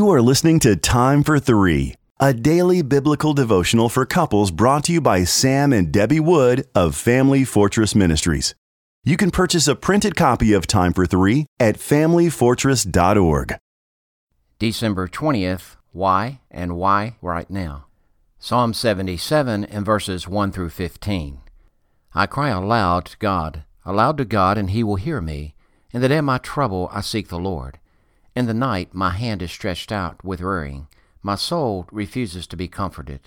You are listening to Time for Three, a daily biblical devotional for couples brought to you by Sam and Debbie Wood of Family Fortress Ministries. You can purchase a printed copy of Time for Three at FamilyFortress.org. December 20th, Why and Why Right Now. Psalm 77 and verses 1 through 15. I cry aloud to God, aloud to God, and he will hear me. In the day of my trouble I seek the Lord. In the night my hand is stretched out with wearying. My soul refuses to be comforted.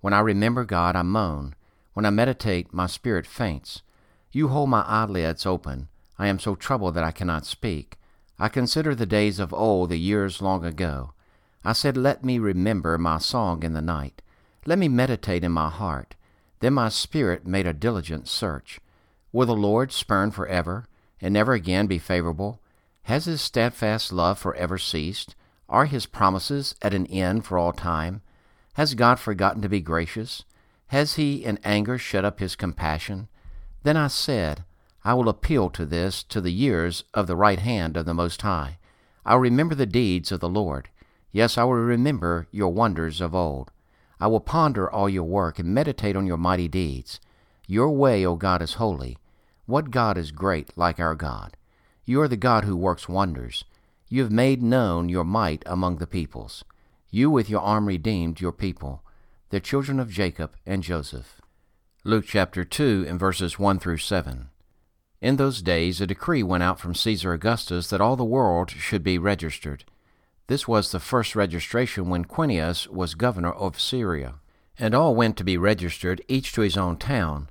When I remember God, I moan. When I meditate, my spirit faints. You hold my eyelids open. I am so troubled that I cannot speak. I consider the days of old, the years long ago. I said, Let me remember my song in the night. Let me meditate in my heart. Then my spirit made a diligent search. Will the Lord spurn forever, and never again be favorable? Has his steadfast love forever ceased? Are his promises at an end for all time? Has God forgotten to be gracious? Has he in anger shut up his compassion? Then I said, I will appeal to this, to the years of the right hand of the Most High. I will remember the deeds of the Lord. Yes, I will remember your wonders of old. I will ponder all your work and meditate on your mighty deeds. Your way, O God, is holy. What God is great like our God? You are the God who works wonders. You have made known your might among the peoples. You with your arm redeemed your people, the children of Jacob and Joseph. Luke chapter 2 and verses 1 through 7. In those days a decree went out from Caesar Augustus that all the world should be registered. This was the first registration when Quirinius was governor of Syria. And all went to be registered, each to his own town.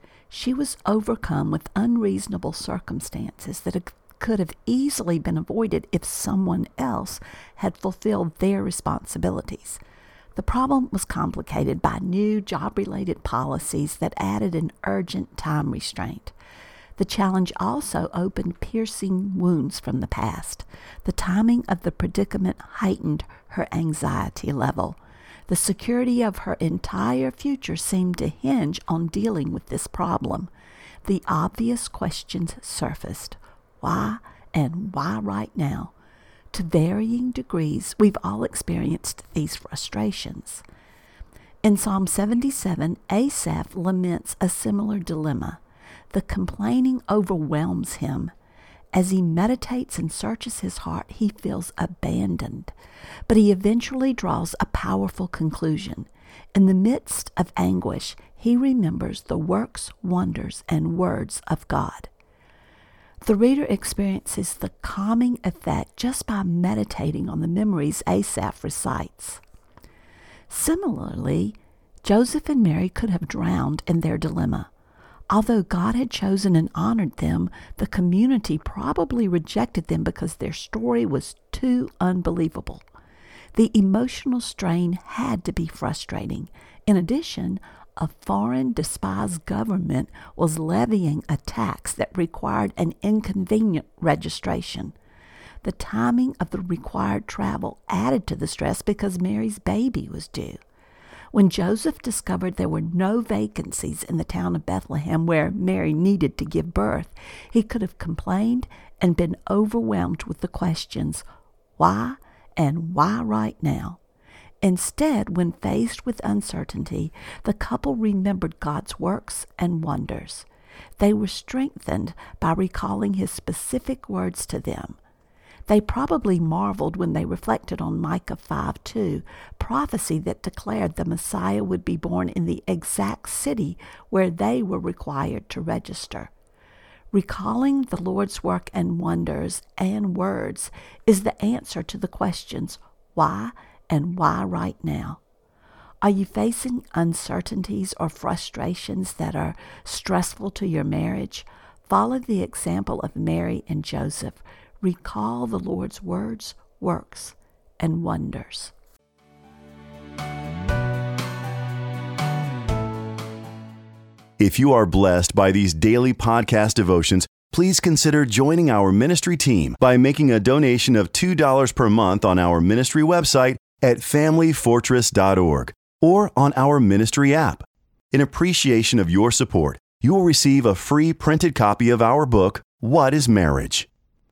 She was overcome with unreasonable circumstances that could have easily been avoided if someone else had fulfilled their responsibilities. The problem was complicated by new job related policies that added an urgent time restraint. The challenge also opened piercing wounds from the past. The timing of the predicament heightened her anxiety level. The security of her entire future seemed to hinge on dealing with this problem. The obvious questions surfaced why and why right now? To varying degrees, we've all experienced these frustrations. In Psalm 77, Asaph laments a similar dilemma. The complaining overwhelms him. As he meditates and searches his heart, he feels abandoned. But he eventually draws a powerful conclusion. In the midst of anguish, he remembers the works, wonders, and words of God. The reader experiences the calming effect just by meditating on the memories Asaph recites. Similarly, Joseph and Mary could have drowned in their dilemma. Although God had chosen and honored them, the community probably rejected them because their story was too unbelievable. The emotional strain had to be frustrating. In addition, a foreign despised government was levying a tax that required an inconvenient registration. The timing of the required travel added to the stress because Mary's baby was due. When Joseph discovered there were no vacancies in the town of Bethlehem where Mary needed to give birth, he could have complained and been overwhelmed with the questions why and why right now? Instead, when faced with uncertainty, the couple remembered God's works and wonders. They were strengthened by recalling his specific words to them. They probably marveled when they reflected on Micah 5 2, prophecy that declared the Messiah would be born in the exact city where they were required to register. Recalling the Lord's work and wonders and words is the answer to the questions why and why right now. Are you facing uncertainties or frustrations that are stressful to your marriage? Follow the example of Mary and Joseph recall the Lord's words, works, and wonders. If you are blessed by these daily podcast devotions, please consider joining our ministry team by making a donation of $2 per month on our ministry website at familyfortress.org or on our ministry app. In appreciation of your support, you will receive a free printed copy of our book, What is Marriage?